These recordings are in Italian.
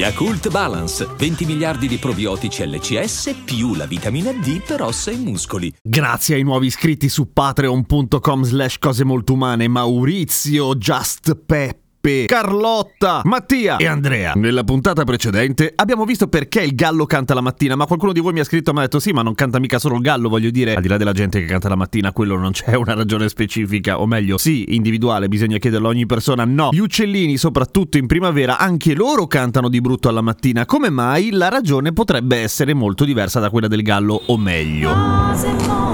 Yakult Balance, 20 miliardi di probiotici LCS più la vitamina D per ossa e muscoli. Grazie ai nuovi iscritti su patreon.com slash cose molto umane Maurizio, Just Pep. Carlotta, Mattia e Andrea. Nella puntata precedente abbiamo visto perché il gallo canta la mattina, ma qualcuno di voi mi ha scritto e mi ha detto sì, ma non canta mica solo il gallo, voglio dire, al di là della gente che canta la mattina, quello non c'è una ragione specifica, o meglio, sì, individuale, bisogna chiederlo a ogni persona, no. Gli uccellini, soprattutto in primavera, anche loro cantano di brutto alla mattina, come mai? La ragione potrebbe essere molto diversa da quella del gallo, o meglio.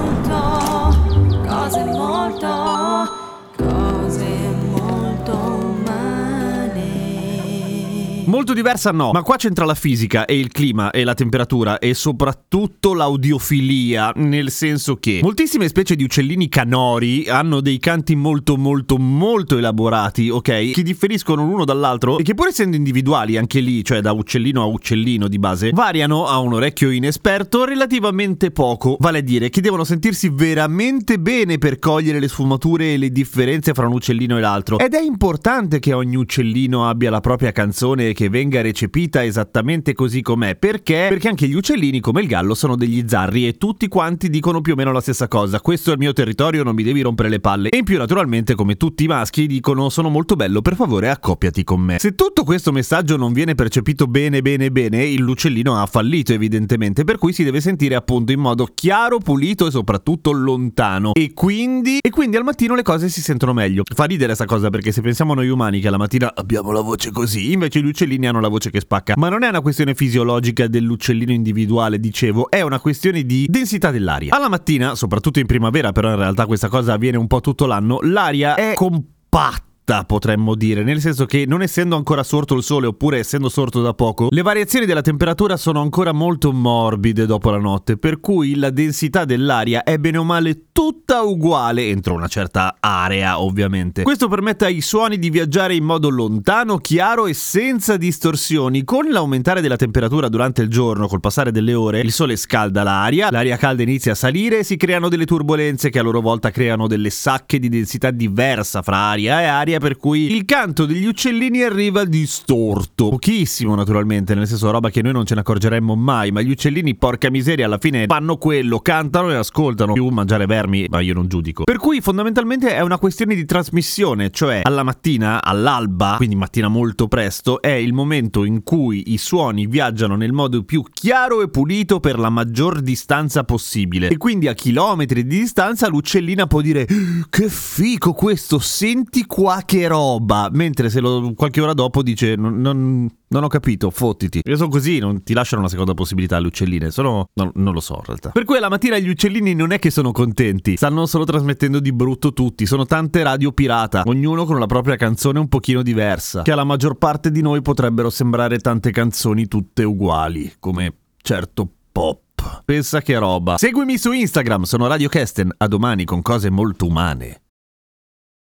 Molto diversa no, ma qua c'entra la fisica e il clima e la temperatura e soprattutto l'audiofilia, nel senso che moltissime specie di uccellini canori hanno dei canti molto molto molto elaborati, ok? Che differiscono l'uno dall'altro e che pur essendo individuali anche lì, cioè da uccellino a uccellino di base, variano a un orecchio inesperto relativamente poco, vale a dire che devono sentirsi veramente bene per cogliere le sfumature e le differenze fra un uccellino e l'altro. Ed è importante che ogni uccellino abbia la propria canzone che venga recepita esattamente così com'è. Perché? Perché anche gli uccellini, come il gallo, sono degli zarri e tutti quanti dicono più o meno la stessa cosa. Questo è il mio territorio, non mi devi rompere le palle. E in più, naturalmente, come tutti i maschi, dicono sono molto bello, per favore accoppiati con me. Se tutto questo messaggio non viene percepito bene bene bene, l'uccellino ha fallito evidentemente, per cui si deve sentire appunto in modo chiaro, pulito e soprattutto lontano. E quindi, e quindi al mattino le cose si sentono meglio. Fa ridere sta cosa perché se pensiamo noi umani che alla mattina abbiamo la voce così, invece gli uccellini hanno la voce che spacca. Ma non è una questione fisiologica dell'uccellino individuale, dicevo, è una questione di densità dell'aria. Alla mattina, soprattutto in primavera, però in realtà questa cosa avviene un po' tutto l'anno, l'aria è compatta potremmo dire, nel senso che non essendo ancora sorto il sole oppure essendo sorto da poco, le variazioni della temperatura sono ancora molto morbide dopo la notte, per cui la densità dell'aria è bene o male tutta uguale entro una certa area, ovviamente. Questo permette ai suoni di viaggiare in modo lontano, chiaro e senza distorsioni. Con l'aumentare della temperatura durante il giorno, col passare delle ore, il sole scalda l'aria, l'aria calda inizia a salire e si creano delle turbulenze che a loro volta creano delle sacche di densità diversa fra aria e aria per cui il canto degli uccellini arriva distorto. Pochissimo naturalmente, nel senso roba che noi non ce ne accorgeremmo mai, ma gli uccellini porca miseria alla fine fanno quello, cantano e ascoltano. Più mangiare vermi, ma io non giudico. Per cui fondamentalmente è una questione di trasmissione, cioè alla mattina, all'alba, quindi mattina molto presto, è il momento in cui i suoni viaggiano nel modo più chiaro e pulito per la maggior distanza possibile. E quindi a chilometri di distanza l'uccellina può dire che fico questo, senti qua che roba, mentre se lo qualche ora dopo dice non, non- non ho capito, fottiti. Io sono così, non ti lasciano una seconda possibilità le uccelline, sono... non, non lo so in realtà. Per cui la mattina gli uccellini non è che sono contenti, stanno solo trasmettendo di brutto tutti, sono tante radio pirata, ognuno con la propria canzone un pochino diversa, che alla maggior parte di noi potrebbero sembrare tante canzoni tutte uguali, come certo pop. Pensa che roba. Seguimi su Instagram, sono Radio Kesten, a domani con cose molto umane.